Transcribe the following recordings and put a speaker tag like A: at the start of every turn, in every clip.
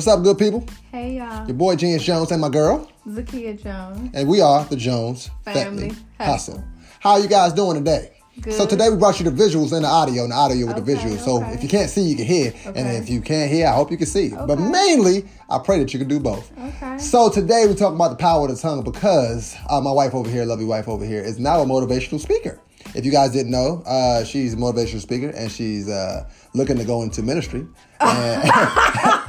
A: What's up, good people?
B: Hey y'all,
A: Your boy James Jones and my girl,
B: Zakia Jones.
A: and we are the Jones
B: Family
A: Hustle.
B: Hustle.
A: How are you guys doing today?
B: Good.
A: So today we brought you the visuals and the audio, and the audio with the
B: Okay,
A: visuals. So
B: okay.
A: if you can't see, you can hear, and if you can't hear, I hope you can see. But mainly, I pray that you can do both.
B: Okay.
A: So today we talk about the power of the tongue because uh, my wife over here, lovely wife over here, is now a motivational speaker. If you guys didn't know, uh, she's a motivational speaker and she's uh, looking to go into ministry and-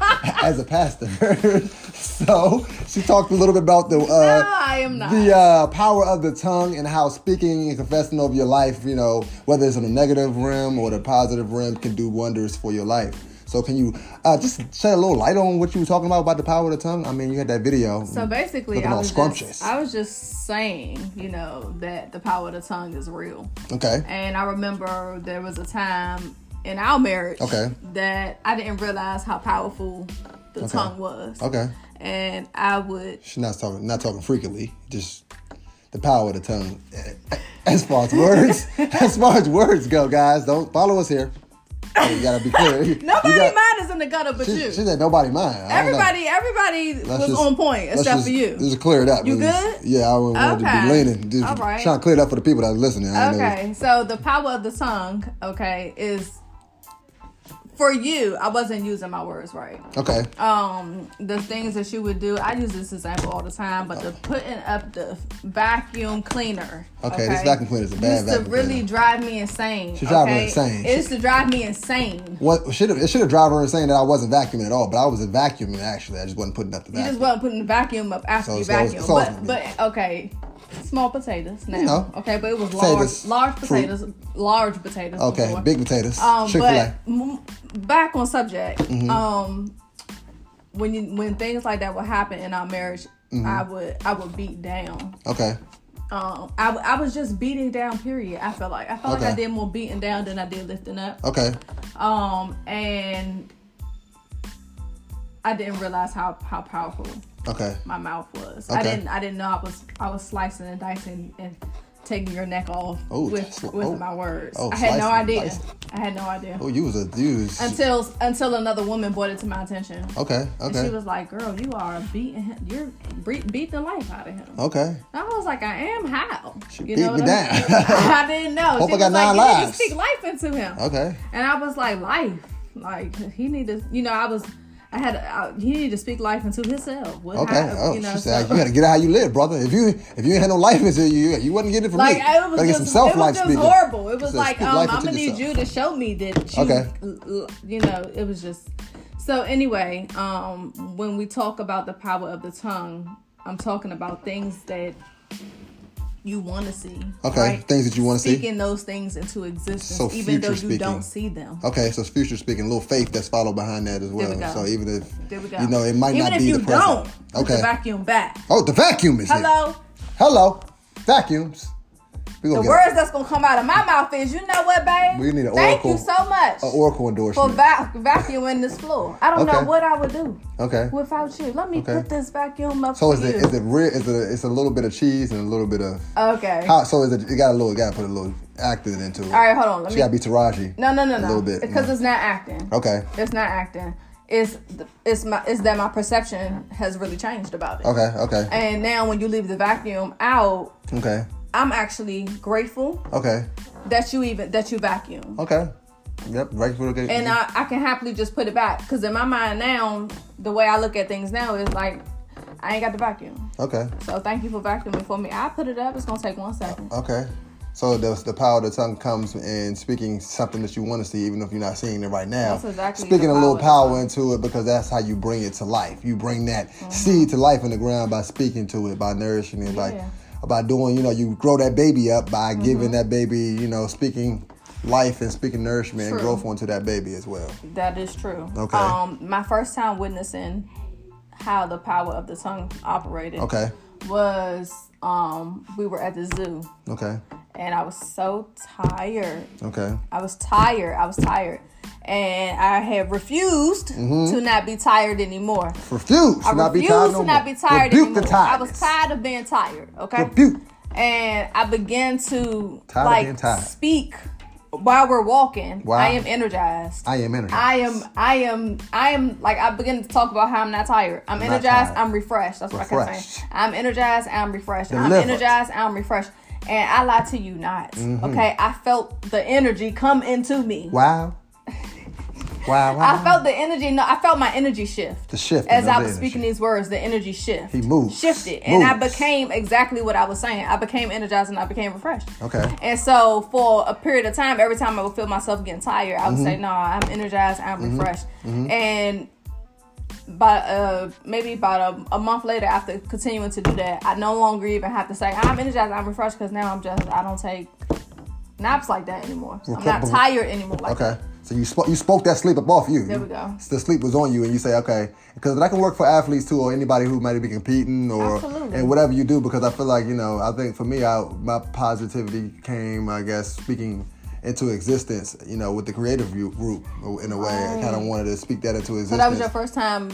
A: as a pastor. so she talked a little bit about the uh,
B: No, I am not.
A: the uh, power of the tongue and how speaking and confessing over your life, you know, whether it's on the negative rim or the positive rim, can do wonders for your life. So can you uh, just shed a little light on what you were talking about about the power of the tongue? I mean, you had that video.
B: So basically, I was just I was just saying, you know, that the power of the tongue is real.
A: okay.
B: And I remember there was a time in our marriage
A: Okay.
B: that I didn't realize how powerful the
A: Okay.
B: tongue was.
A: Okay.
B: And I would
A: She's not talking, not talking frequently. Just the power of the tongue. As far as words, as far as words go, guys, don't follow us here. You gotta be clear.
B: Nobody
A: got-
B: mind is in the gutter but
A: She,
B: you.
A: she said nobody mind.
B: Everybody, everybody
A: Let's
B: was
A: just-
B: on point except
A: just-
B: for you.
A: Just clear it up.
B: You good?
A: Yeah, I to
B: Okay.
A: be leaning. Just
B: All right.
A: Trying to clear it up for the people that are listening. I know-
B: Okay, so the power of the tongue, okay, is for you. I wasn't using my words right.
A: Okay.
B: Um, the things that you would do, I use this example all the time, but the putting up the vacuum cleaner.
A: Okay, this vacuum cleaner is a bad
B: used to really
A: cleaner.
B: drive me insane.
A: She drive her
B: okay?
A: insane.
B: It used to drive me insane.
A: What should have it should have driven her insane that I wasn't vacuuming at all, but I was vacuuming actually. I just wasn't putting up the vacuum.
B: You just wasn't putting the vacuum up after
A: So
B: you vacuum. But but okay, small potatoes now.
A: Know.
B: Okay, but it was large
A: Potatoes,
B: large
A: fruit.
B: potatoes, large potatoes.
A: okay,
B: before.
A: big potatoes.
B: Um,
A: Chick Fil
B: but back on subject.
A: Mm-hmm.
B: Um, when you when things like that would happen in our marriage,
A: Mm-hmm.
B: I would I would beat down.
A: Okay.
B: Um, I, w- I was just beating down. Period. I felt like I felt like I did more beating down than I did lifting up.
A: Okay.
B: Um, and I didn't realize how how powerful
A: Okay.
B: my mouth was. I didn't I didn't know I was I was slicing and dicing and taking your neck off
A: Oh,
B: with with
A: oh.
B: my words.
A: Oh,
B: I had no idea. I had no idea
A: Oh, you was a you was,
B: until until another woman brought it to my attention.
A: Okay.
B: And
A: Okay.
B: she was like, "Girl, you are beating him. You're beat the life out of him."
A: Okay.
B: And I was like, "I am how?"
A: She
B: You
A: beat
B: know
A: me
B: what I
A: down.
B: I didn't know.
A: Hope
B: she
A: I got
B: was like,
A: nine
B: "You need to
A: lives."
B: speak life into him."
A: Okay.
B: And I was like, "Life, like he need to." You know, I was. I had uh, he needed to speak life into himself. What
A: Okay.
B: happened,
A: Oh,
B: you know,
A: she said
B: so-
A: you gotta get out how you live, brother. If you if you ain't had no life into you, you wasn't getting it from
B: like
A: me.
B: I, it was
A: Gotta get
B: just,
A: some self
B: it was just horrible. It was like, um, I'm gonna need you to show me that you,
A: Okay.
B: you know, it was just. So anyway, um, when we talk about the power of the tongue, I'm talking about things that you want to see.
A: Okay,
B: right?
A: things that you wanna see.
B: Speaking those things into existence,
A: So
B: even though you
A: future
B: don't see them.
A: Okay, so future speaking, a little faith that's followed behind that as well.
B: we.
A: So even if
B: There we go.
A: you know it might
B: even
A: not
B: if
A: be
B: you
A: the present.
B: don't,
A: okay.
B: the vacuum back.
A: Oh, the vacuum is here.
B: Hello.
A: Hello. Vacuums.
B: The words that's gonna come out of my mouth is, you know what, babe?
A: We need an oracle.
B: Thank
A: Oracle-
B: you so much.
A: An Oracle
B: for
A: endorsement.
B: va- vacuuming this floor. I don't know what I would do
A: okay.
B: without you. Let me
A: Okay.
B: put this vacuum up
A: So
B: for
A: is it is it real? Is it it's a little bit of cheese and a little bit of
B: okay.
A: how? So is it? You got a little. Got to put a little acting into it.
B: All right, hold on. Let
A: She
B: me.
A: got to be Taraji.
B: no, no, no,
A: a
B: no.
A: little bit,
B: because
A: no.
B: it's not acting.
A: Okay.
B: It's not acting. It's it's my it's that my perception has really changed about it.
A: Okay. Okay.
B: And now when you leave the vacuum out,
A: Okay.
B: I'm actually grateful
A: Okay.
B: that you even that you vacuum.
A: Okay. Yep. For the
B: And I, I can happily just put it back because in my mind now, the way I look at things now is like I ain't got the vacuum.
A: Okay.
B: So thank you for vacuuming for me. I put it up. It's gonna take one second.
A: Okay. So the, the power of the tongue comes in speaking something that you want to see, even if you're not seeing it right now.
B: That's exactly
A: Speaking a little
B: power
A: into it because that's how you bring it to life. You bring that
B: Mm-hmm.
A: seed to life in the ground by speaking to it, by nourishing it,
B: Yeah.
A: by doing, you know, you grow that baby up by
B: Mm-hmm.
A: giving that baby, you know, speaking life and speaking nourishment and
B: True.
A: growth onto that baby as well.
B: That is true.
A: Okay.
B: Um, my first time witnessing how the power of the tongue operated
A: Okay.
B: was um we were at the zoo
A: Okay.
B: and I was so tired.
A: Okay.
B: I was tired. I was tired. And I have refused
A: Mm-hmm.
B: to not be tired anymore.
A: Refuse
B: I
A: to not be
B: refused
A: tired
B: to
A: no
B: not
A: more.
B: be tired
A: Rebuke
B: anymore. I was tired of being tired. Okay.
A: Rebuke.
B: And I began to
A: Tired
B: like
A: tired.
B: speak while we're walking,
A: Wow.
B: I am energized.
A: I am energized.
B: I am, I am, I am like I begin to talk about how I'm not tired. I'm
A: Not
B: energized.
A: tired.
B: I'm refreshed. That's what I can saying. I'm energized. and I'm refreshed. I'm energized. and I'm refreshed. And I lie to you not.
A: Mm-hmm.
B: Okay, I felt the energy come into me.
A: Wow. Wow, wow.
B: I felt the energy. No, I felt my energy shift.
A: The shift
B: as I was
A: energy.
B: speaking these words. The energy shift.
A: He moved.
B: shifted, and I became exactly what I was saying. I became energized and I became refreshed.
A: Okay.
B: And so for a period of time, every time I would feel myself getting tired, I would say,
A: Mm-hmm.
B: "No, I'm energized. I'm refreshed." And by uh maybe about a, a month later, after continuing to do that, I no longer even have to say I'm energized. I'm refreshed because now I'm just I don't take naps like that anymore. I'm not tired anymore. Like
A: Okay.
B: that.
A: So you spoke you spoke that sleep up off you.
B: There we go.
A: The sleep was on you, and you say, okay, because that can work for athletes too, or anybody who might be competing, or
B: Absolutely.
A: and whatever you do. Because I feel like you know, I think for me, I, my positivity came, I guess, speaking into existence. You know, with the creative group, group in a way, I kind of wanted to speak that into existence.
B: So that was your first time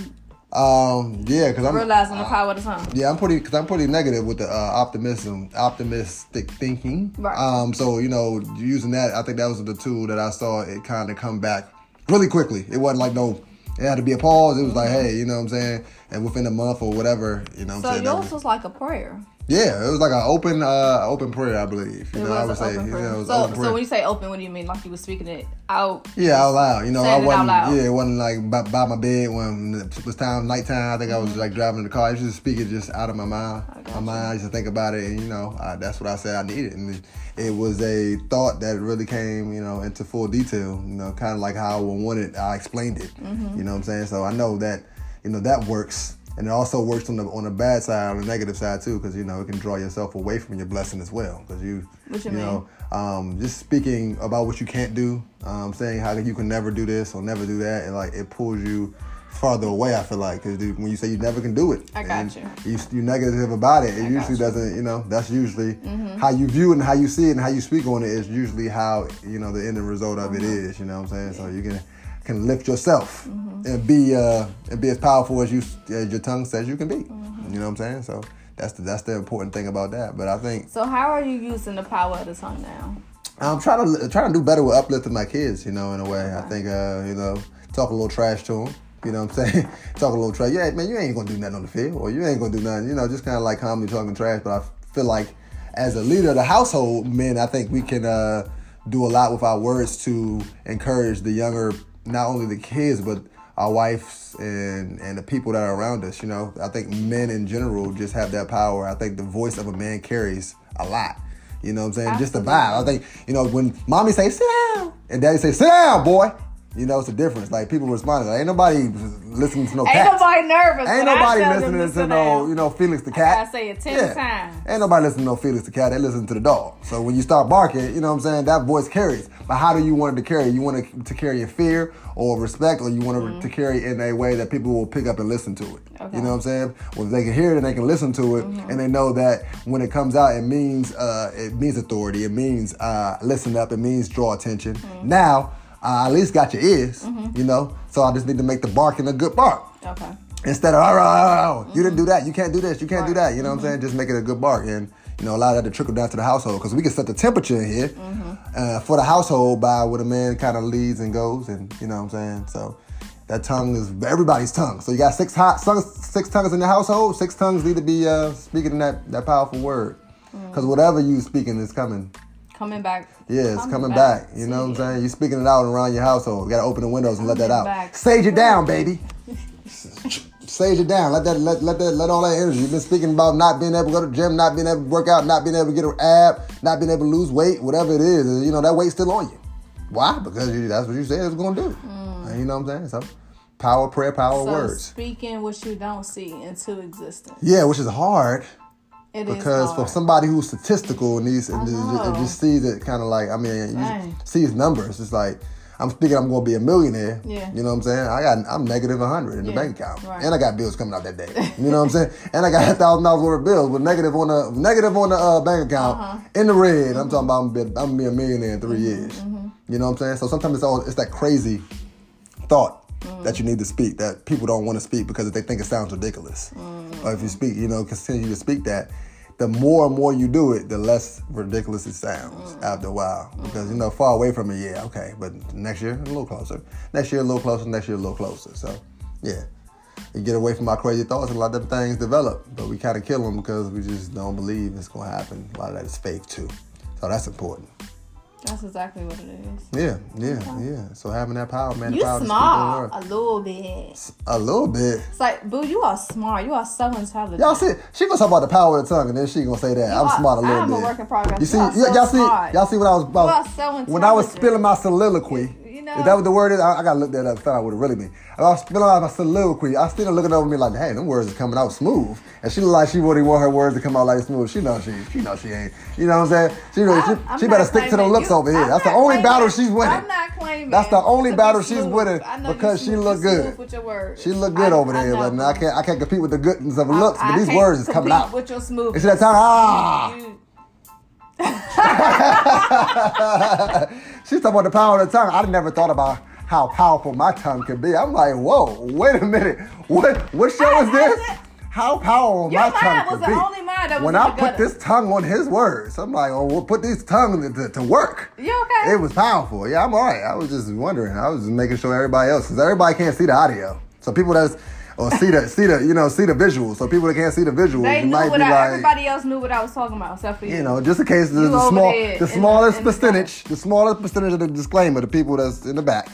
A: um, yeah, because I'm
B: realizing the power of the tongue.
A: Yeah, I'm pretty because I'm pretty negative with the uh, optimism, optimistic thinking.
B: Right.
A: Um, so you know, using that, I think that was the tool that I saw it kind of come back really quickly. It wasn't like no, it had to be a pause. It was like, hey, you know what I'm saying, and within a month or whatever, you know what
B: So
A: I'm saying.
B: yours
A: was-
B: was like a prayer.
A: yeah, it was like an open, uh, open prayer, I believe. You
B: It
A: know, I would say, you know, it was
B: so, so when you say open, what do you mean? Like you were speaking it out?
A: Yeah, out loud. You know, I wasn't.
B: loud.
A: Yeah, it wasn't like by, by my bed when it was time, nighttime. I think I was
B: Mm-hmm.
A: like driving the car. I used to speak it just out of my mind. My mind. I used to think about it, and you know, I, that's what I said I needed. And it, it was a thought that really came, you know, into full detail. You know, kind of like how I wanted. I explained it.
B: Mm-hmm.
A: You know what I'm saying? So I know that, you know, that works. And it also works on the on the bad side, on the negative side too, because you know it can draw yourself away from your blessing as well. Because you,
B: What you
A: know, um, just speaking about what you can't do, um, saying how you can never do this or never do that, and like it pulls you farther away. I feel like because when you say you never can do it,
B: I got you.
A: you you're negative about it. It
B: got
A: usually
B: you. Mm-hmm.
A: doesn't. You know, that's usually how you view it and how you see it and how you speak on it is usually how you know the end result of it
B: Mm-hmm.
A: is. You know what I'm saying? So you can can lift yourself
B: Mm-hmm.
A: and be uh and be as powerful as you as your tongue says you can be.
B: Mm-hmm.
A: You know what I'm saying? So that's the that's the important thing about that. But I think
B: So how are you using the power of the tongue now?
A: I'm trying to trying to do better with uplifting my kids. You know, in a way. I think uh, you know talk a little trash to them. You know what I'm saying? talk a little trash. Yeah, man, you ain't gonna do nothing on the field, or you ain't gonna do nothing. You know, just kind of like calmly talking trash. But I feel like as a leader of the household, men, I think we can uh, do a lot with our words to encourage the younger, not only the kids, but our wives and and the people that are around us. You know, I think men in general just have that power. I think the voice of a man carries a lot. You know what I'm saying? Just the vibe. I think, you know, when mommy say sit down and daddy say sit down, boy, you know, it's a difference. Like people responding. Like, ain't nobody listening to no
B: Ain't
A: cats.
B: nobody nervous.
A: Ain't nobody listening
B: to
A: to, no,
B: down.
A: you know, Felix the cat.
B: gotta say it 10 times.
A: Ain't nobody listening to no Felix the cat. They listen to the dog. So when you start barking, you know what I'm saying, that voice carries. But how do you want it to carry? You want it to carry in fear or respect, or you want it to carry in a way that people will pick up and listen to it.
B: Mm-hmm. Okay. Mm-hmm.
A: You know what I'm saying? Well, they can hear it and they can listen to it, and they know that when it comes out, it means uh, it means authority. It means uh, listen up. It means draw attention.
B: Mm-hmm.
A: Now, I at least got your ears. Mm-hmm. You know, so I just need to make the barking a good bark
B: Okay.
A: instead of, oh, oh, oh, you didn't mm-hmm. do that, you can't do this, you can't do that. You know what I'm mm-hmm. saying? Just make it a good bark and, you know, allow that to trickle down to the household because we can set the temperature in here uh, for the household by what a man kind of leads and goes. And, you know what I'm saying? So that tongue is everybody's tongue. So you got six hot, six, six tongues in the household, six tongues need to be uh, speaking that, that powerful word. Mm. Because whatever you speaking is coming.
B: Coming back.
A: Yeah, it's coming, back. You know what I'm saying? You're speaking it out around your household. You gotta open the windows and let that out.
B: back.
A: Sage it down, baby. Sage it down. Let that let, let that let all that energy. You've been speaking about not being able to go to the gym, not being able to work out, not being able to get an ab, not being able to lose weight, whatever it is. You know that weight's still on you. Why? Because you, that's what you said it's gonna do. And you know what I'm saying? So power, prayer, power,
B: So
A: words.
B: speaking what you don't see into existence.
A: Yeah, which is hard
B: It
A: because for somebody who's statistical and these and just, just sees it kind of like I mean,
B: Dang.
A: you sees numbers. It's like I'm thinking I'm going to be a millionaire.
B: Yeah.
A: You know what I'm saying? I got I'm negative 100 in the bank account,
B: right.
A: and I got bills coming out that day. You know what I'm saying? And I got a thousand dollars worth of bills, but negative on the negative on the uh, bank account
B: Uh-huh.
A: in the red.
B: Mm-hmm.
A: I'm talking about I'm, be, I'm gonna be a millionaire in 3 years. You know what I'm saying? So sometimes it's all it's that crazy thought.
B: Mm.
A: That you need to speak that people don't want to speak because they think it sounds ridiculous.
B: Mm.
A: Or if you speak, you know, continue to speak that, the more and more you do it, the less ridiculous it sounds
B: Mm.
A: after a while. Because you know, far away from it, yeah, okay, but next year a little closer. Next year a little closer. Next year a little closer. So, yeah, you get away from our crazy thoughts, and a lot of them things develop. But we kind of kill them because we just don't believe it's gonna happen. A lot of that is faith too. So that's important.
B: That's exactly what it is.
A: Yeah, yeah, yeah. So having that power, man, the
B: You
A: power
B: smart a little bit.
A: A little bit.
B: It's like, boo, you are smart. You are so intelligent.
A: Y'all see, she gonna talk about the power of the tongue, and then she gonna say that I'm
B: are-
A: smart a little
B: I'm a
A: bit.
B: work in progress.
A: You see,
B: you so
A: y'all see,
B: smart.
A: y'all see what I was about.
B: are so
A: when I was spilling my soliloquy.
B: Know-
A: Is that what the word is? I, I gotta look that up. Find out would it really means. I was spilling out my soliloquy. I still looking over me like, hey, them words is coming out smooth. And she look like she really want her words to come out like smooth. She know she, she know she ain't. You know what I'm saying? She really,
B: I'm-
A: she,
B: I'm
A: she better stick to the looks
B: you-
A: over here.
B: I'm
A: That's the only
B: claiming-
A: battle she's winning.
B: I'm not claiming.
A: That's the only battle she's winning because she look good.
B: With your words.
A: She look good
B: I-
A: over
B: I
A: there, but I can't I can't compete with the goodness of her looks.
B: I
A: but these words is coming out.
B: With your smooth.
A: It's that time. Ah. She's talking about the power of the tongue. I never thought about how powerful my tongue could be. I'm like, whoa, wait a minute. What what show is this? How powerful my tongue could be.
B: only mind that was
A: when I put this tongue on his words, I'm like, oh, we'll put these tongues to, to work.
B: You okay?
A: It was powerful. Yeah, I'm all right. I was just wondering. I was just making sure everybody else, because everybody can't see the audio. So people that's or see the see the you know see the visuals. So people that can't see the visuals,
B: They knew
A: might
B: what
A: be
B: I,
A: like
B: everybody else knew what I was talking about, except for you.
A: you know, just in case the,
B: You
A: the small, the
B: the-
A: smallest
B: the
A: percentage, the smallest percentage of the disclaimer, the people that's in the back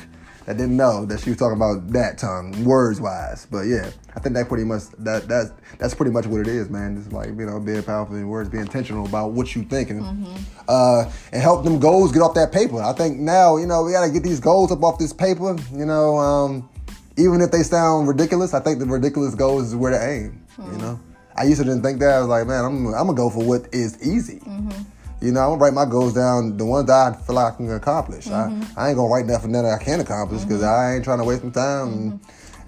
A: that didn't know that she was talking about that tongue, words wise. But yeah, I think that pretty much that that's that's pretty much what it is, man. It's like you know, being powerful in words, being intentional about what you thinking,
B: Mm-hmm.
A: uh, and help them goals get off that paper. I think now you know we gotta get these goals up off this paper. You know, um, even if they sound ridiculous, I think the ridiculous goals is where to aim. You hmm. know, I used to didn't think that. I was like, man, I'm I'm gonna go for what is easy. Mm-hmm. You know, I'm gonna write my goals down, the ones that I feel like I can accomplish. I, mm-hmm. I ain't gonna write nothing that I can't accomplish because mm-hmm. I ain't trying to waste my time and,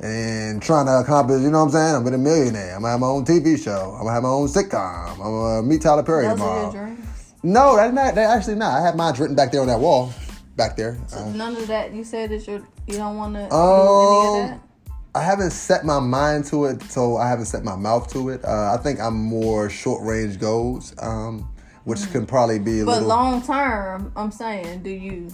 A: and trying to accomplish. You know what I'm saying? I'm gonna be a millionaire. I'm gonna have my own TV show. I'm gonna have my own sitcom. I'm gonna meet Tyler Perry
B: Those
A: tomorrow.
B: are your dreams.
A: No, that's not. That actually not. I have mine written back there on that wall, back there. Uh,
B: None of that. You said that you you don't want to do any
A: Um,
B: of that.
A: I haven't set my mind to it, so I haven't set my mouth to it. Uh, I think I'm more short range goals, um, which can probably be a
B: But
A: little
B: long term, I'm saying, do you?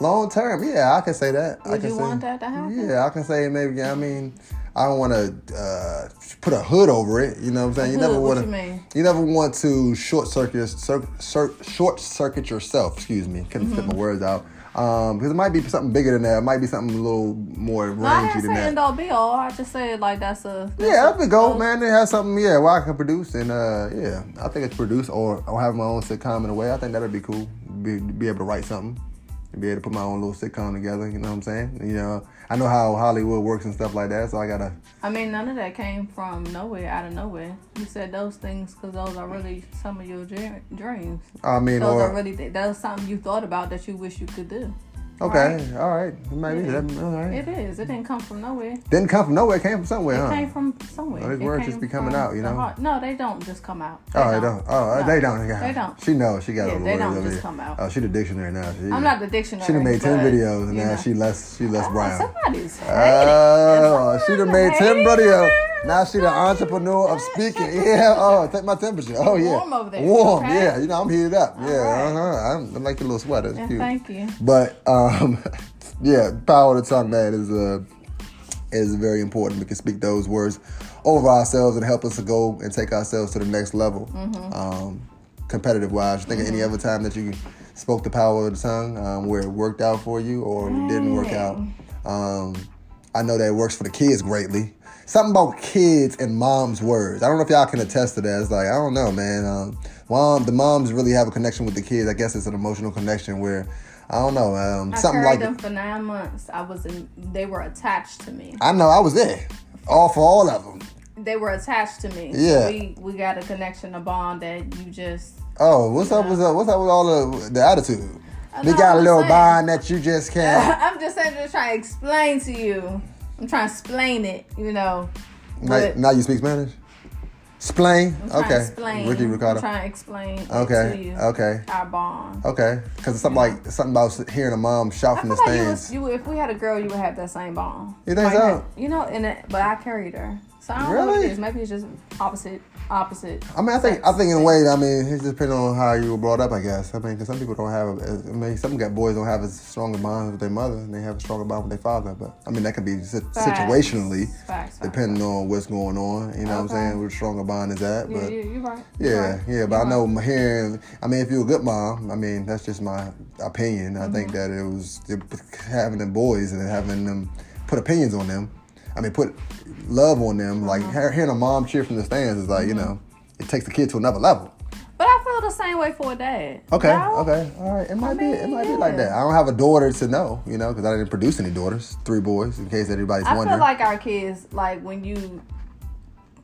A: long term. Yeah, I can say that. I
B: Would
A: can
B: you
A: say,
B: want that to happen?
A: Yeah, I can say maybe. I mean, I don't want to uh, put a hood over it. You know what I'm saying? You
B: hood,
A: never want to.
B: mean?
A: You never want to short circuit, cir- cir- short circuit yourself. Excuse me, couldn't
B: Mm-hmm.
A: spit my words out. Um, because it might be something bigger than that. It might be something a little more
B: No, I
A: rangy
B: didn't
A: than
B: say
A: that.
B: end all be all. I just said like that's a. That's
A: Yeah, that's a goal, man. They have something, yeah, where I can produce and uh, yeah, I think it's produce or or have my own sitcom in a way. I think that'd be cool. Be, be able to write something and be able to put my own little sitcom together. You know what I'm saying? You know, I know how Hollywood works and stuff like that, so I gotta.
B: I mean, none of that came from nowhere, out of nowhere. You said those things because those are really some of your dreams.
A: I mean,
B: Those
A: or
B: are really th- that was something you thought about that you wish you could do.
A: Okay,
B: right?
A: all right, maybe
B: Yeah.
A: that, all right.
B: It is. It didn't come from nowhere.
A: Didn't come from nowhere. It came from somewhere,
B: It
A: huh?
B: came from somewhere.
A: Oh, these
B: It
A: words just be coming out, you know?
B: heart. No, they don't just come out.
A: Oh, they don't. Oh,
B: No.
A: they don't.
B: They don't.
A: She knows. She got
B: Yeah,
A: the
B: they don't just
A: here.
B: come out.
A: Oh, she the dictionary now. She,
B: I'm not the dictionary.
A: She done made ten videos and now
B: know.
A: she less. She less
B: Oh,
A: brown.
B: Somebody's
A: Oh, she done made 10
B: hating.
A: videos. Now she the entrepreneur of speaking. Yeah, oh, take my temperature. Oh, yeah.
B: Warm over there,
A: Warm,
B: okay?
A: yeah. You know, I'm heated up. Yeah,
B: right.
A: uh-huh. I'm, I like the little sweater. It's
B: Yeah,
A: cute.
B: thank you.
A: But, um, yeah, power of the tongue, man, is, uh, is very important. We can speak those words over ourselves and help us to go and take ourselves to the next level.
B: Mm-hmm.
A: Um, competitive wise. Think of any other time that you spoke the power of the tongue um, where it worked out for you or it didn't work out? Um, I know that it works for the kids greatly. Something about kids and mom's words. I don't know if y'all can attest to that. It's like I don't know, man. Um, mom, the moms really have a connection with the kids. I guess it's an emotional connection where I don't know. Um,
B: I
A: something
B: carried
A: like
B: them for nine months. I was in. They were attached to me.
A: I know I was there, all for all of them.
B: They were attached to me.
A: Yeah.
B: We we got a connection, a bond that you just.
A: Oh, what's up? What's up? What's up with all the the attitude?
B: They
A: got a little
B: saying.
A: bond that you just can't.
B: I'm just saying, just trying to explain to you. I'm trying to explain it. You know.
A: now, now you speak Spanish. Explain.
B: I'm
A: Okay.
B: explain.
A: Ricky
B: I'm
A: Ricardo.
B: trying to explain
A: Okay.
B: you.
A: Okay.
B: Our bond.
A: Okay. Because it's something like something about hearing a mom shout from the
B: like you,
A: stands.
B: you, if we had a girl, you would have that same bond.
A: You think
B: Like
A: so?
B: You know, and it, but I carried her, so I don't know what
A: Really?
B: it is. Maybe it's just opposite opposite.
A: I mean, I think I think in a way, I mean, it's just depending on how you were brought up. I guess. I mean, because some people don't have. I mean, some got boys don't have as strong a bond with their mother, and they have a stronger bond with their father. But I mean, that could be si- situationally,
B: Facts, facts,
A: depending on what's going on. You know what I'm saying? Where the stronger bond is at.
B: Yeah,
A: But
B: you, you're right.
A: Yeah,
B: right.
A: yeah, but I
B: You're
A: know
B: right.
A: my hearing. I mean, if you're a good mom, I mean, that's just my opinion. I think mm-hmm. that it was having them boys and having them put opinions on them. I mean, put love on them. Like uh-huh. hearing a mom cheer from the stands is like you know, uh-huh. it takes the kid to another level.
B: But I feel the same way for a dad.
A: Okay,
B: No?
A: okay, all right. It might be, it
B: mean,
A: might be like that. I don't have a daughter to know, you know, because I didn't produce any daughters. Three boys, in case anybody's
B: I
A: wondering.
B: I feel like our kids, like when you,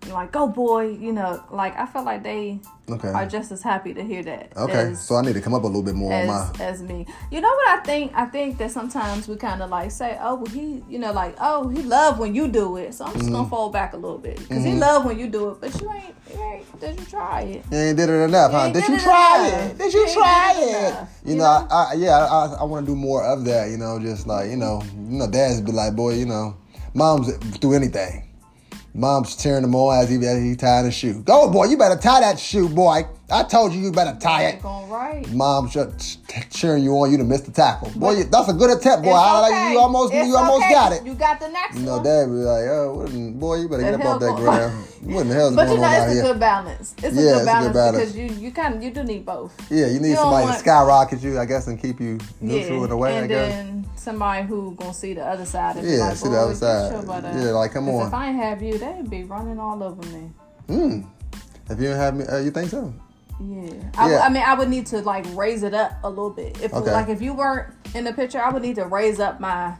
B: like, go boy, you know, like I feel like they
A: okay,
B: are just as happy to hear that.
A: okay.
B: as-
A: So I need to come up a little bit more on
B: as,
A: my.
B: as me. You know what I think? I think that sometimes we kind of like say, oh, well, he, you know, like, oh, he love when you do it. So I'm just
A: Mm-hmm.
B: gonna fall back a little bit because he love when you do it, but you ain't, you ain't, did you try it?
A: You ain't did it enough,
B: You
A: huh? Did you
B: it
A: try
B: enough.
A: it? Did
B: You
A: you try
B: it
A: it?
B: enough,
A: you know,
B: know?
A: I, I yeah, I, I want to do more of that. You know, just like you know, you know, dads be like, boy, you know, moms do anything. Mom's tearing him on as he as he tied his shoe. Go, boy, you better tie that shoe, boy. I told you you better tie it.
B: Going right.
A: Mom ch- ch- cheering you on, you to miss the tackle. Boy, you, that's a good attempt, boy. I like you almost
B: It's
A: you almost
B: okay.
A: got it.
B: You got the next one.
A: You know,
B: one.
A: dad be like, oh, boy, you better get up off that ground. What in the hell's
B: But
A: going
B: you know,
A: on
B: it's a
A: here?
B: good balance. It's a
A: Yeah,
B: good
A: it's a good
B: balance,
A: balance.
B: because you you kind of you do need both.
A: Yeah, you need
B: You
A: somebody
B: want-
A: to skyrocket you, I guess, and keep you neutral
B: yeah,
A: in a way,
B: and
A: I guess.
B: then somebody who gonna see the other side. Be
A: Yeah,
B: like,
A: see the other side. Yeah, like, come on.
B: If I ain't have you, they'd be running all over me.
A: Hmm. If you didn't have me, uh, you think so?
B: Yeah. I,
A: Yeah.
B: I mean, I would need to like raise it up a little bit. If
A: Okay.
B: like if you weren't in the picture, I would need to raise up my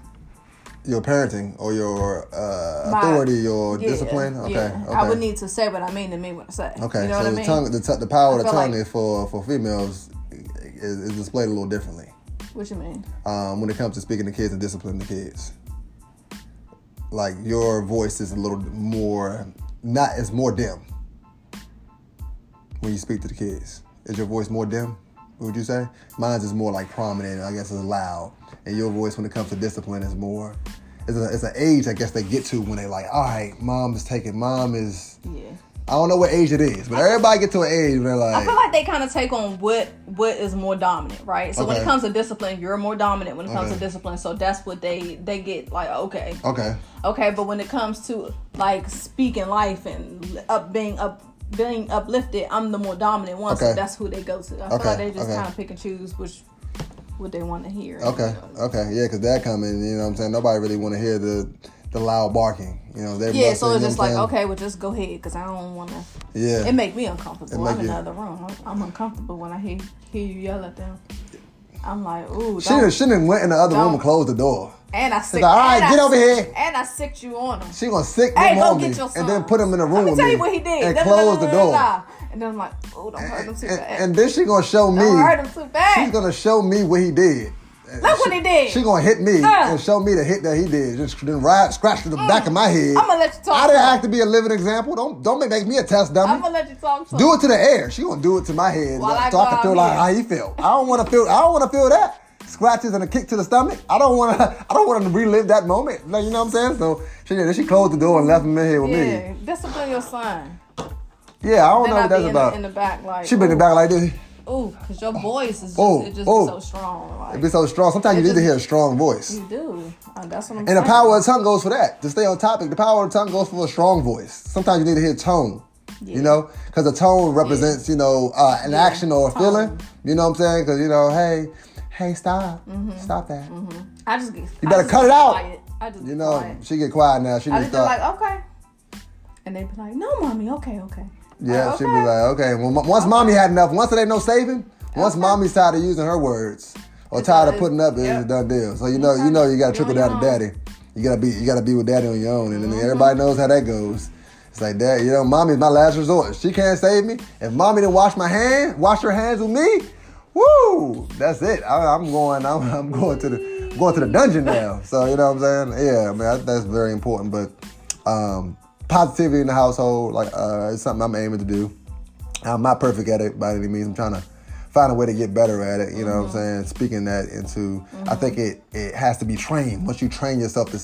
A: Your parenting or your uh,
B: My-
A: authority, your
B: yeah,
A: discipline? Okay,
B: yeah.
A: okay.
B: I would need to say what I mean to mean what I say.
A: Okay,
B: You know
A: so
B: what I
A: the
B: mean?
A: tongue, the, t- the power of the tongue
B: like-
A: is for for females is, is displayed a little differently
B: what you mean?
A: um, when it comes to speaking to kids and disciplining the kids. Like your voice is a little more not it's more dim when you speak to the kids. Is your voice more dim? What would you say? Mine's is more like prominent. I guess is loud, and your voice when it comes to discipline is more. It's, a, it's an age I guess they get to when they like, all right, mom is taking, mom is.
B: Yeah.
A: I don't know what age it is, but everybody get to an age where they're
B: I feel like they kind of take on what what is more dominant, right? So when it comes to discipline, you're more dominant when it comes
A: Okay.
B: to discipline. So that's what they they get like okay,
A: okay,
B: okay. But when it comes to like speaking life and up being up being uplifted, I'm the more dominant one.
A: Okay.
B: So that's who they go to. I feel like they just
A: okay.
B: kind of pick and choose which what they want to hear.
A: okay, okay, yeah, because that coming, you know, what I'm saying nobody really want to hear the the loud barking, you know.
B: Yeah,
A: must-
B: so it's just like okay, well just go ahead because I don't want to.
A: yeah,
B: It make me uncomfortable.
A: Make
B: I'm in
A: you-
B: the other room. I'm, I'm uncomfortable when I hear hear you yell at them. I'm like, ooh,
A: She
B: don't-
A: done, she done went in the other room
B: Don't.
A: and closed the door.
B: And I sick.
A: like, "All right,
B: and I
A: get over here."
B: And I sicked you on him.
A: She gonna sick
B: Hey, go
A: on
B: get
A: me
B: your
A: and then
B: son.
A: put him in the room
B: Let me tell you what he did.
A: and close the door.
B: And then I'm like, oh, don't hurt him too
A: And,
B: bad.
A: and then she gonna show me.
B: don't hurt him too bad.
A: She's gonna show me what he did.
B: Look what he did.
A: She gonna hit me
B: Uh. Mm.
A: and show me the hit that he did. Just then ride, scratch to the back of my head.
B: I'ma let you talk
A: I didn't have to be a living example. Don't don't make, make me a test dummy.
B: I'm gonna let you talk to
A: do it to the air. She gonna do it to my head
B: While I
A: so I can feel like how he feel. I don't want to feel. I don't want to feel that scratches and a kick to the stomach. I don't want to. I don't want to relive that moment. Like, you know what I'm saying? So she then she closed the door and left him in here with me.
B: Yeah, discipline your son.
A: Yeah, I don't
B: Then
A: know
B: I
A: what that's
B: in
A: about.
B: the, in the back like.
A: she been in the
B: ooh,
A: back like this.
B: Ooh, cause your voice is just
A: Oh,
B: it just
A: oh.
B: be so strong. Like,
A: It be so strong. Sometimes you
B: It
A: need to hear a strong voice.
B: you do. Uh, that's what I'm
A: And
B: saying.
A: the power of the tongue goes for that. To stay on topic, the power of the tongue goes for a strong voice. Sometimes you need to hear tone. You know, because the tone represents, you know, uh, an
B: Yeah,
A: action or a
B: tone.
A: feeling. You know what I'm saying? Because you know, hey, hey, stop, stop that.
B: I just get.
A: You better
B: just
A: cut it out.
B: Quiet. I just
A: You know,
B: quiet.
A: she get quiet now. She
B: I just be like, okay. And they be like, no, mommy, okay, okay.
A: yeah,
B: Like,
A: she'd be like, okay. Well, once mommy had enough, once there ain't no saving, once mommy's tired of using her words or
B: It's
A: tired of putting up, it's
B: Yep.
A: a done deal. So you know, you know, you got to trickle down to daddy. You gotta be, you gotta be with daddy on your own, and
B: Mm-hmm.
A: everybody knows how that goes. It's like that, you know. Mommy's my last resort. She can't save me. If mommy didn't wash my hand, wash her hands with me, woo, that's it. I, I'm going. I'm, I'm going to the going to the dungeon now. So you know what I'm saying? Yeah, I mean I, that's very important. But um, positivity in the household, like uh, it's something I'm aiming to do. I'm not perfect at it by any means. I'm trying to find a way to get better at it. You know what I'm saying? Speaking that into, I think it it has to be trained. Once you train yourself to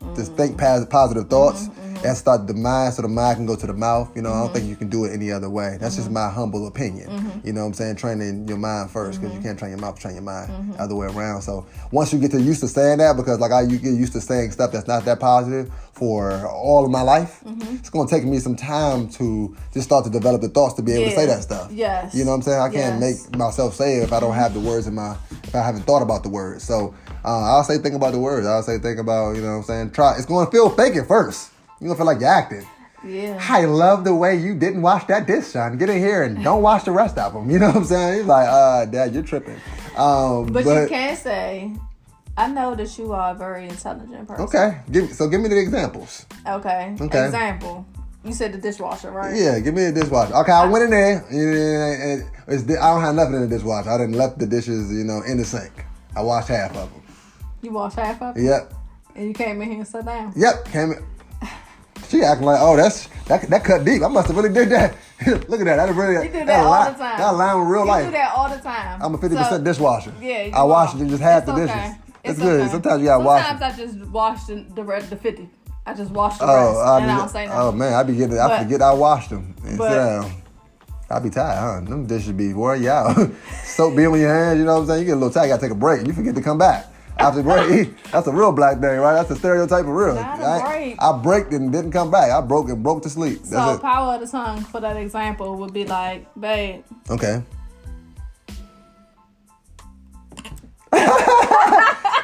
A: to think positive thoughts, mm-hmm, mm-hmm. That start the mind, so the mind can go to the mouth. You know, I don't think mm-hmm. you can do it any other way. That's just my humble opinion. You know what I'm saying? Training your mind first because you can't train your mouth, train your mind other way around. So once you get to used to saying that, because like I you get used to saying stuff that's not that positive for all of my life, it's gonna take me some time to just start to develop the thoughts to be able to say that stuff.
B: Yes.
A: You know what I'm saying? I can't make myself say it if I don't have the words in my if I haven't thought about the words. So uh, I'll say think about the words. I'll say think about, you know what I'm saying? Try it's gonna feel fake at first. You're gonna feel like you're acting.
B: Yeah.
A: I love the way you didn't wash that dish, son. Get in here and don't wash the rest of them. You know what I'm saying? He's like, uh, Dad, you're tripping. Um,
B: But, you can say, I know that you are a very intelligent person.
A: Okay, give so give me the examples.
B: Okay.
A: Okay.
B: Example. You said the dishwasher, right?
A: Yeah, give me the dishwasher. Okay, I went in there. And, I don't have nothing in the dishwasher. I didn't left the dishes, you know, in the sink. I washed half of them.
B: You washed half of it,
A: Yep,
B: and you came in here and sat down.
A: yep. Came in. She acting like, oh, that's that, that cut deep. I must have really did that. Look at that. That really
B: You do that
A: that
B: all
A: line,
B: the time.
A: That line with real
B: You
A: life.
B: do that all the time.
A: I'm a 50 percent
B: So-
A: dishwasher.
B: Yeah, you
A: I wash it just half
B: It's
A: the dishes.
B: okay.
A: It's, good.
B: okay.
A: Sometimes you gotta wash it.
B: Sometimes I just wash the the, the fifty. I just wash the
A: Oh,
B: rest,
A: I
B: and
A: be,
B: I don't say oh, nothing.
A: oh man, I be getting, I forget I washed them and
B: but-
A: sit down. I be tired, huh? Them dishes be wearing you out. Soap be on your hands, you know what I'm saying? You get a little tired, you gotta take a break. You forget to come back. After break, that's a real black thing, right? That's a stereotype of real. I,
B: break.
A: I braked and didn't come back. I broke and broke to sleep. That's
B: so
A: it.
B: power of the tongue for that example would be like, babe,
A: Okay.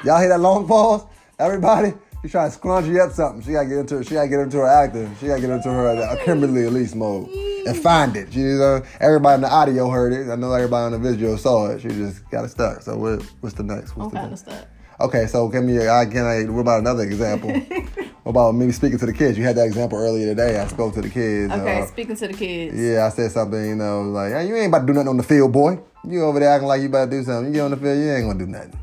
A: Y'all hear that long pause? Everybody? She trying to scrunchie up something. She gotta get into she gotta get into her acting. She gotta get into her uh, Kimberly Elise mode and find it. She know everybody in the audio heard it. I know everybody on the visual saw it. She just got it stuck. So what, what's the next? What's
B: I'm
A: the
B: kind of
A: next?
B: stuck.
A: Okay, so give me. I can. I, what about another example? what about me speaking to the kids? You had that example earlier today. I spoke to the kids.
B: Okay,
A: uh,
B: speaking to the kids.
A: yeah, I said something, you know, like, hey, you ain't about to do nothing on the field, boy. You over there acting like you about to do something. You get on the field, you ain't gonna do nothing.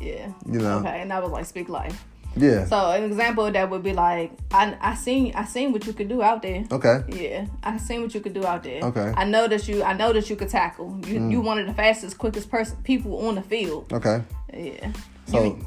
B: Yeah.
A: You know.
B: Okay, and I was like speak life.
A: Yeah.
B: So an example of that would be like, I I seen I seen what you could do out there.
A: okay.
B: Yeah, I seen what you could do out there.
A: Okay. Mm.
B: I know that you I know that you could tackle. You you one of the fastest, quickest person people on the field.
A: Okay.
B: Yeah.
A: So
B: You-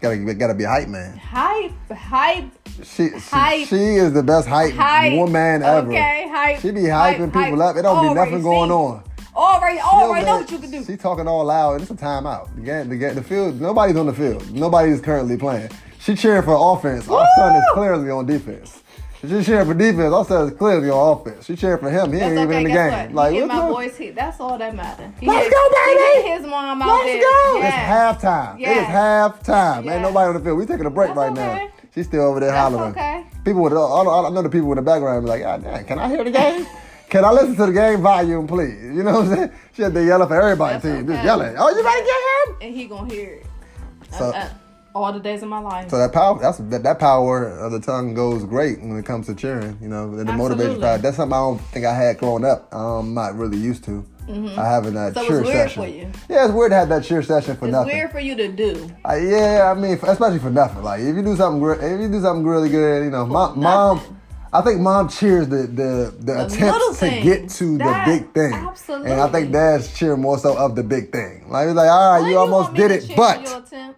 A: gotta gotta be a hype man.
B: hype, hype,
A: She she,
B: Hype.
A: she is the best hype,
B: hype.
A: woman ever.
B: Okay, hype.
A: She be
B: hype,
A: hyping people
B: hype.
A: up. It don't be nothing going on.
B: Already, already know what you can do.
A: She talking all loud, and it's a timeout. The game, the game, the field. Nobody's on the field. Nobody is currently playing. She cheering for offense. Our son is clearly on defense. She cheering for defense. I son is clearly on offense. She cheering for him. He
B: That's
A: ain't even in the game.
B: what?
A: Like
B: he my voice hit. That's all that matters.
A: Let's
B: hear-
A: go, baby!
B: He hear his mom out
A: Let's
B: there.
A: go.
B: Yes.
A: It's halftime. It is halftime.
B: Yes.
A: Ain't nobody on the field. We taking a break
B: That's
A: right
B: okay.
A: now. She's still over there
B: That's
A: hollering.
B: okay.
A: People with I, I know the people in the background be like, God damn, can I hear the game? Can I listen to the game volume, please? You know what I'm saying? She had to yell for everybody's
B: That's
A: team. Just
B: okay.
A: yelling. Oh, you better get him.
B: And he gonna hear it.
A: So-
B: Uh, uh, all the days of my life.
A: So that power, that's that, that power of the tongue goes great when it comes to cheering. You know, and the motivation
B: Absolutely.
A: power. That's something I don't think I had growing up. I'm not really used to. I haven't that
B: Mm-hmm. So it's
A: cheer
B: weird
A: session.
B: for you.
A: Yeah, it's weird to have that cheer session for
B: it's
A: nothing.
B: It's weird for you to do.
A: Uh, yeah, I mean, especially for nothing. Like if you do something, if you do something really good, you know, mom, mom. I think mom cheers the the, the,
B: little
A: attempts to get to
B: That-
A: the big thing,
B: absolutely.
A: and I think dads cheer more so of the big thing. Like it's like, all right,
B: Why
A: you almost did it, but
B: for your attempts?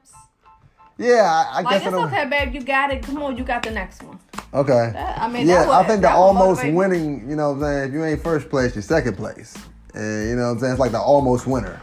A: Yeah, I, I
B: Like
A: guess
B: it's okay, babe. You got it. Come on, you got the next one.
A: Okay.
B: That- I mean,
A: yeah,
B: that would-
A: I think the almost winning, you know what I'm saying? If you ain't first place, you're second place. And you know what I'm saying? It's like the almost winner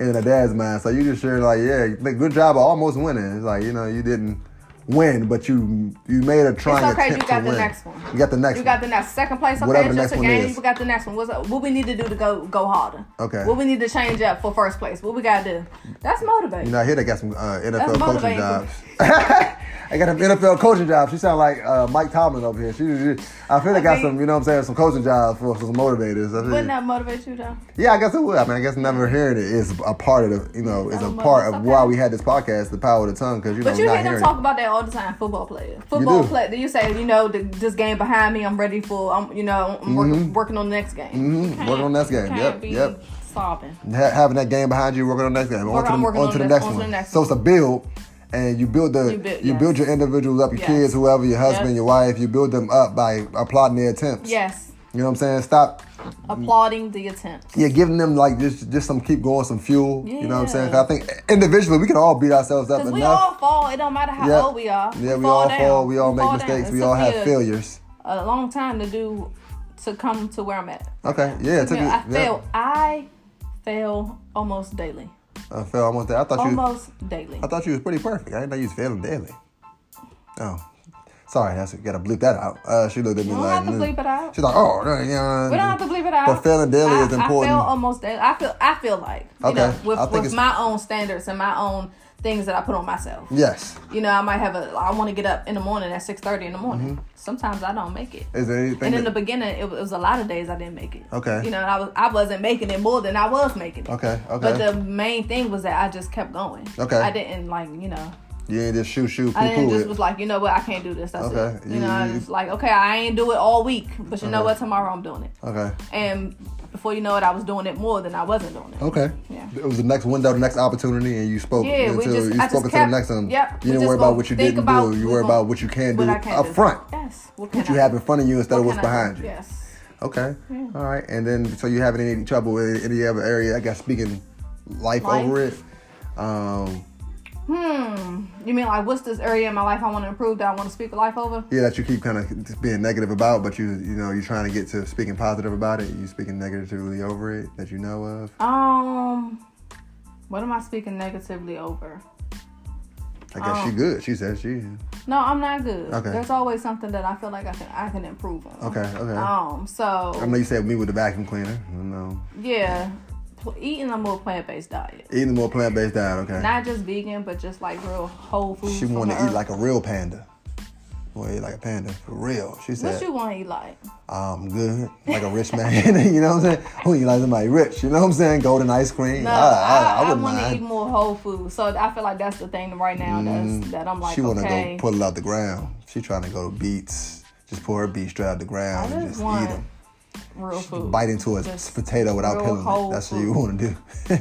A: in a dad's mind. So you just share like, yeah, good job of almost winning. It's like, you know, you didn't win, but you you made a trying
B: It's okay.
A: attempt
B: You got
A: to
B: the
A: win.
B: next one.
A: You got the next
B: You
A: one.
B: got the next second place. Okay,
A: Whatever
B: it's
A: the
B: just a
A: next one
B: game.
A: is.
B: We got the next one. What's what we need to do to go go harder?
A: Okay.
B: What we need to change up for first place? What we gotta do? That's motivating.
A: You know, I hear they got some uh, NFL
B: That's
A: coaching jobs. I got them NFL coaching jobs. She sound like uh, Mike Tomlin over here. She, she- I feel they got some, you know what I'm saying, some coaching jobs for some motivators.
B: Wouldn't that motivate you though?
A: Yeah, I guess it would. I mean, I guess never hearing it is a part of the, you know, is a part of why we had this podcast, the power of the tongue, because you know,
B: But you
A: not
B: hear them talk about that all the time. Football player, football
A: do.
B: player. Do you say you know the, this game behind me? I'm ready for. I'm you know I'm working, working on the next game.
A: Mhm, working on the next game.
B: you can't
A: Yep,
B: be
A: yep.
B: Sobbing.
A: Ha- having that game behind you, working on the next game, on to the, on
B: on
A: to the next
B: on to
A: one.
B: the next
A: so it's a build, and you build the
B: You build-
A: you build your individuals up, your
B: Yes.
A: kids, whoever, your husband,
B: Yes.
A: your wife. You build them up by applauding their attempts.
B: Yes.
A: You know what I'm saying? Stop.
B: Applauding the attempt.
A: Yeah, giving them like just just some keep going, some fuel. You know what I'm saying? I think individually we can all beat ourselves up enough.
B: we all fall. It don't matter how
A: Yeah.
B: old we are.
A: yeah, we
B: fall
A: all
B: down.
A: fall. We all make
B: fall
A: mistakes. We all have
B: a-
A: failures.
B: A long time to do to come to where I'm at.
A: Okay, yeah, it took
B: Yeah. I
A: yeah.
B: fail. I fail almost daily.
A: I fell almost there. I thought you.
B: Almost daily.
A: I thought you was pretty perfect. I didn't know you was failing daily. Oh, sorry. I gotta bleep that out. Uh, she looked at me
B: We don't
A: like.
B: have to
A: mm.
B: bleep it out.
A: She's like, oh, know.
B: We don't have to bleep it out.
A: But failing daily
B: I,
A: is important.
B: I feel almost daily. I feel. I feel like you
A: Okay.
B: know, with, with my own standards and my own things that I put on myself.
A: Yes.
B: You know, I might have a. I want to get up in the morning at six thirty in the morning.
A: Mm-hmm.
B: Sometimes I don't make it.
A: Is there anything?
B: And in the beginning, it was, it was a lot of days I didn't make it.
A: Okay.
B: You know, I was I wasn't making it more than I was making it.
A: Okay, okay.
B: But the main thing was that I just kept going.
A: Okay.
B: I didn't like you know.
A: You ain't just shoot, shoot, poo,
B: I didn't just
A: it.
B: was like you know what I can't do this. That's
A: Okay.
B: it. You know, I was like okay, I ain't do it all week, but you know what? Tomorrow I'm doing it.
A: Okay.
B: And before you know it, I was doing it more than I wasn't doing it.
A: Okay.
B: Yeah.
A: It was the next window, the next opportunity, and you spoke
B: Yeah, we
A: until
B: just-
A: you
B: I
A: spoke until the next one.
B: yep,
A: you didn't worry about what you didn't
B: about-
A: do. You worry about what you can do
B: What
A: up
B: do.
A: front.
B: Yes. What,
A: What you
B: I
A: have
B: do?
A: in front of you instead of what's behind you.
B: Yes.
A: Okay. All right. And then, so you having any trouble with any other area? I guess speaking life,
B: Life?
A: over it. Um,
B: Hmm. You mean like what's this area in my life I want to improve that I want to speak life over?
A: yeah, that you keep kind of being negative about, but you you know you're trying to get to speaking positive about it. You speaking negatively over it that you know of.
B: Um. What am I speaking negatively over?
A: I guess she
B: Um,
A: good. She says she.
B: No, I'm not good.
A: Okay.
B: There's always something that I feel like I can I can improve on.
A: Okay. Okay.
B: Um. So
A: I know you said me with the vacuum cleaner. I know.
B: yeah, eating a more plant based diet,
A: Eating a more plant based diet. Okay.
B: not just vegan, but just like real whole food.
A: She want to eat
B: earth.
A: like a real panda. Want to eat like a panda for real. She said.
B: What you want to eat like?
A: "I'm good, like a rich man." you know what I'm saying? Who you like somebody rich? You know what I'm saying? Golden ice cream.
B: No,
A: I, I, I,
B: I, want to eat more whole food. So I feel like that's the thing right now. That's that I'm like
A: Mm. she want to
B: okay.
A: go pull it out the ground. She trying to go to beets. Just pull her beets straight out the ground
B: I
A: and
B: just
A: just
B: want
A: eat them.
B: Real food.
A: Bite into a
B: Just
A: potato without peeling it. That's what you want to do.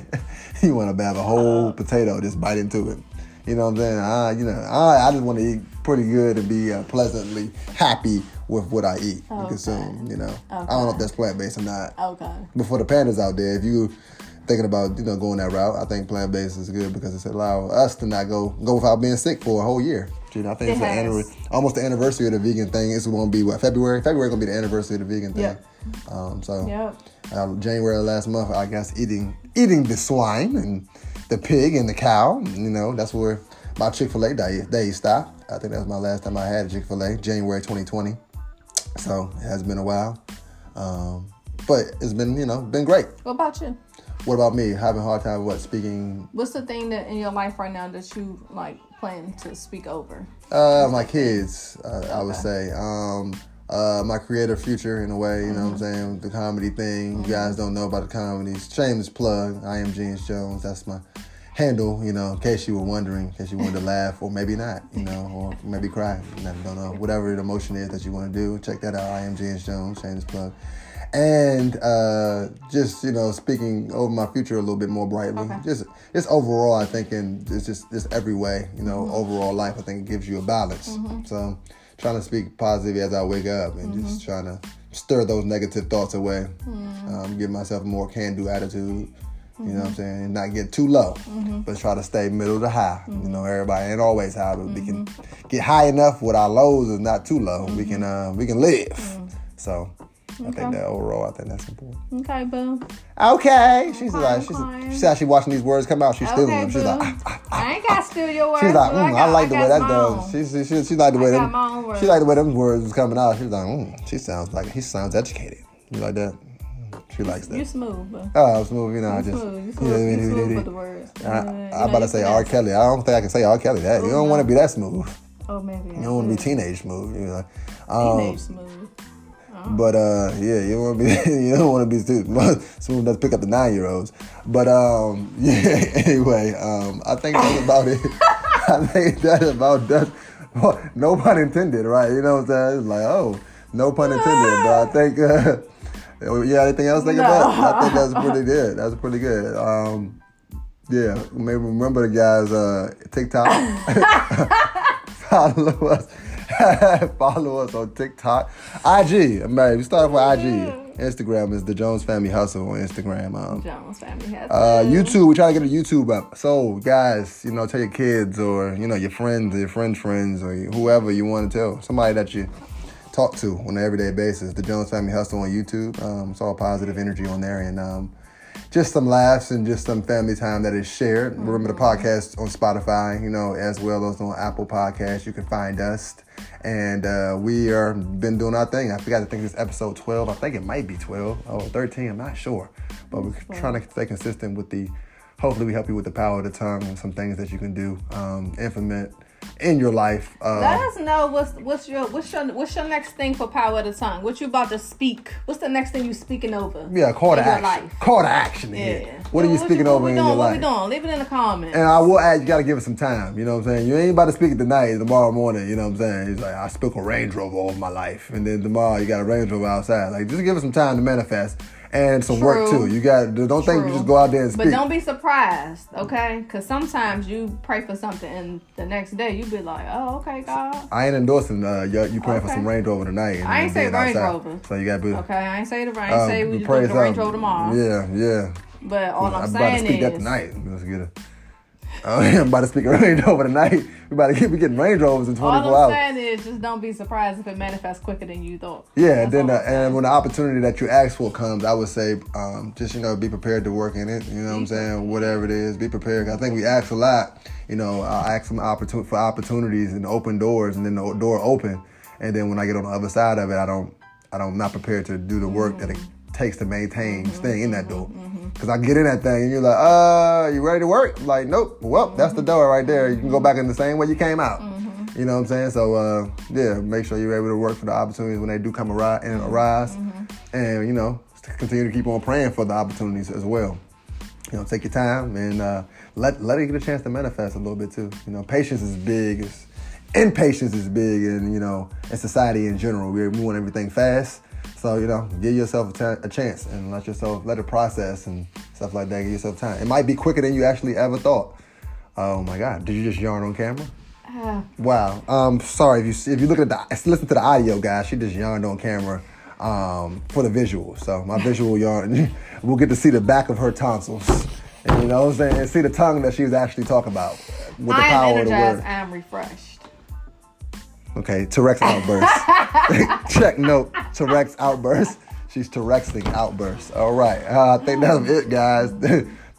A: you want to have a whole potato, just bite into it. You know what I'm saying? I, you know, I, I just want to eat pretty good and be uh, pleasantly happy with what I eat and
B: Okay.
A: consume. You know, okay. I don't know if that's plant based or not.
B: Okay.
A: But for the pandas out there, if you thinking about you know going that route, I think plant based is good because it's allow us to not go go without being sick for a whole year. You know, I think
B: It
A: it's the anniversary, almost the anniversary of the vegan thing. It's going to be what February. February going to be the anniversary of the vegan thing.
B: Yep.
A: Um, so
B: Yep.
A: uh, January last month, I guess eating eating the swine and the pig and the cow. You know, that's where my Chick Fil A day day stopped. I think that was my last time I had a Chick Fil A, January 2020. So it has been a while, um, but it's been you know been great.
B: What about you?
A: What about me? Having a hard time what speaking?
B: What's the thing that in your life right now that you like plan to speak over?
A: Uh, my kids, uh, I would say. Um, uh, my creative future in a way, you know what I'm saying? The comedy thing. You guys don't know about the comedies. Shameless plug. I am James Jones. That's my handle, you know, in case you were wondering, in case you wanted to laugh or maybe not, you know, or maybe cry. You don't know. Whatever the emotion is that you want to do, check that out. I am James Jones. Shameless plug. And uh, just you know, speaking over my future a little bit more brightly.
B: Okay.
A: Just, just overall, I think, in it's just, just every way, you know,
B: Mm-hmm.
A: overall life, I think it gives you a balance. So, trying to speak positive as I wake up, and
B: Mm-hmm.
A: just trying to stir those negative thoughts away.
B: Mm.
A: Um, give myself a more can-do attitude. You know what
B: Mm-hmm.
A: I'm saying? And not get too low, but try to stay middle to high. You
B: Mm-hmm.
A: know, everybody ain't always high, but we can get high enough with our lows is not too low. We can uh, we can live. So I think.
B: Okay.
A: that overall, I think that's important.
B: Okay, boo.
A: Okay, she's
B: Okay,
A: like she's
B: okay.
A: she said watching these words come out. She's stealing them. She's
B: boo.
A: like. ah, ah, ah.
B: I ain't got to steal your words.
A: She's like, mm, I,
B: got-
A: like the way
B: got
A: that does.
B: own.
A: She, she, she, she like the way them.
B: words.
A: She like the way them words was coming out. She's like, mm, she sounds like he sounds educated. You like that? She likes that.
B: You smooth, boo.
A: Oh, I'm smooth. You know, I just.
B: smooth. You
A: yeah,
B: smooth,
A: yeah,
B: you smooth with the words.
A: I,
B: You know,
A: I
B: you
A: about to say. R. Kelly. I don't think I can say R. Kelly that. You don't want to be that smooth.
B: Oh, maybe.
A: You don't want to be teenage smooth. You know. Um,
B: Teenage smooth.
A: But uh, yeah, you don't want to be you don't want to be too enough to pick up the nine year olds. But um, yeah. Anyway, um, I think that's about it. I think that's about that. Well, no pun intended, right? You know what I'm saying? It's like oh, no pun intended. But I think uh, yeah. Anything else think
B: No.
A: about? I think that's pretty good. That's pretty good. Um, yeah. Maybe remember the guys uh, TikTok. Follow us Follow us on TikTok, IG. Man, we start with IG. Instagram is the Jones Family Hustle on Instagram. Um,
B: Jones family has
A: uh, YouTube, we try to get a YouTube up. So, guys, you know, tell your kids or you know your friends, or your friends' friends, or whoever you want to tell, somebody that you talk to on an everyday basis. The Jones Family Hustle on YouTube. Um, it's all positive energy on there, and um, just some laughs and just some family time that is shared. Remember the podcast on Spotify, you know, as well as on Apple Podcasts. You can find us, and uh, we are been doing our thing. I forgot to think this episode 12. I think it might be 12 or 13. I'm not sure, but we're trying to stay consistent with the. Hopefully, we help you with the power of the tongue and some things that you can do, um, implement in your life. Uh,
B: Let us know what's what's your what's your what's your next thing for power of the tongue. What you about to speak? What's the next thing you speaking over?
A: yeah, call to action.
B: life?
A: Call to action
B: Yeah.
A: here. What are you
B: What
A: speaking
B: what
A: over in
B: doing?
A: your life?
B: what we doing? Leave it in the comments.
A: And I will add, you gotta give it some time. You know what I'm saying? You ain't about to speak it tonight, tomorrow morning. You know what I'm saying? He's like, I spoke a Range Rover all my life, and then tomorrow you got a Range Rover outside. Like, just give it some time to manifest and some work too. You got don't think you just go out there and speak.
B: But don't be surprised, okay? Because sometimes you pray for something and the next day you be like, oh, okay, God.
A: I ain't endorsing uh, you, you praying for some Range Rover tonight.
B: I ain't say Range. Rover.
A: So you gotta be.
B: Okay, I ain't say the ain't
A: uh,
B: say we just to Range. Rover tomorrow.
A: Yeah, yeah.
B: But all I'm,
A: I'm about to
B: saying
A: speak
B: is,
A: that tonight. Let's get it. Oh, yeah, I'm about to speak a Range Rover tonight. We about to get we getting Range Rovers in 24
B: all I'm
A: hours.
B: saying is just don't be surprised if it manifests quicker than you thought.
A: Yeah,
B: That's
A: then
B: all
A: uh, and when the opportunity that you ask for comes, I would say um, just you know be prepared to work in it. You know what I'm saying? Whatever it is, be prepared. I think we ask a lot. You know, I ask some opportun- for opportunities and open doors, and then the door open, and then when I get on the other side of it, I don't, I don't, I'm not prepared to do the work that it takes to maintain mm-hmm. staying in that door. Mm-hmm. Mm-hmm. Cause I get in that thing and you're like, uh, you ready to work? I'm like, nope. Well, that's the door right there. You can go back in the same way you came out. You know what I'm saying? So uh, yeah, make sure you're able to work for the opportunities when they do come arise and arise, and you know continue to keep on praying for the opportunities as well. You know, take your time and uh, let let it get a chance to manifest a little bit too. You know, patience is big. It's, impatience is big, and you know, in society in general, we we want everything fast. So you know, give yourself a, chance and let yourself let it process and stuff like that. Give yourself time. It might be quicker than you actually ever thought. Oh my God! Did you just yarn on camera?
B: Ah,
A: Wow. Um, sorry if you if you look at the listen to the audio, guys. She just yarned on camera um, for the visual. So my visual yarn, we'll get to see the back of her tonsils, and you know what I'm saying, and see the tongue that she was actually talking about with the
B: I am
A: power of the
B: energized.
A: word.
B: I am refreshed.
A: Okay, T-Rex outburst. Check note. T-Rex outburst. She's T-Rexing outburst. All right. Uh, I think that's it, guys.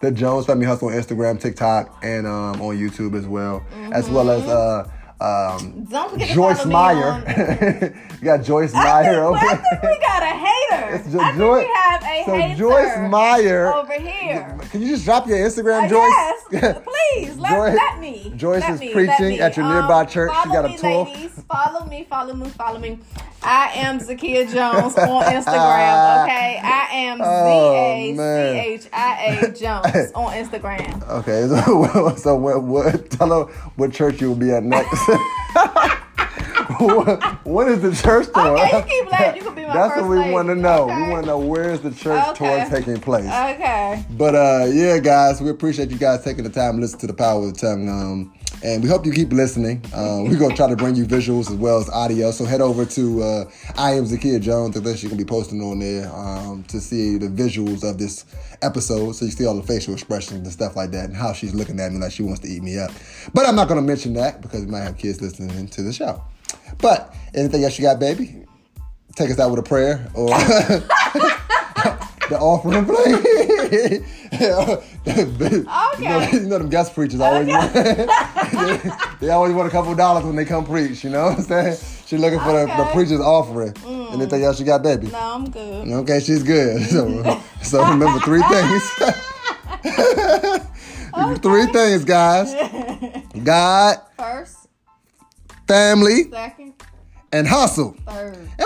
A: the Jones Family Hustle on Instagram, TikTok, and um, on YouTube as well, as well as uh, um,
B: Don't forget
A: Joyce Meyer. you got Joyce
B: I
A: Meyer
B: think,
A: over
B: I think we got a hater.
A: It's Jo-
B: I think
A: Joy-
B: we have a
A: so
B: hater
A: Joyce Meyer
B: over here.
A: Can you just drop your Instagram,
B: Uh,
A: Joyce?
B: yes, please let,
A: Joyce-
B: let me.
A: Joyce
B: let
A: is
B: me,
A: preaching at your nearby church. She got a
B: me,
A: tour.
B: Ladies. Follow me, follow me, follow me. I am Zakia Jones on Instagram. Okay, I am Z
A: Oh,
B: A C. H I A Jones on Instagram.
A: Okay, so, so what, what, tell her what church you will be at next. what, what is the church tour?
B: Okay, you keep laughing. You can be my
A: That's what we want to know.
B: Okay.
A: We want to know where is the church
B: Okay.
A: tour taking place.
B: Okay.
A: But uh, yeah, guys, we appreciate you guys taking the time to listen to the power of the tongue. Um, and we hope you keep listening. Uh, we're gonna try to bring you visuals as well as audio. So head over to uh, I am Zakia Jones. Unless you can be posting on there um, to see the visuals of this episode, so you see all the facial expressions and stuff like that, and how she's looking at me like she wants to eat me up. But I'm not gonna mention that because we might have kids listening to the show. But anything else you got, baby? Take us out with a prayer or. The offering plate. You know, you know them guest preachers always want, they always want a couple dollars when they come preach, you know what I'm saying? She's looking for the, the preacher's offering. Anything mm. else you got, baby?
B: No, I'm good.
A: Okay, she's good. So, so remember three things. three things, guys. God,
B: First,
A: family,
B: second,
A: and hustle.
B: third.
A: And we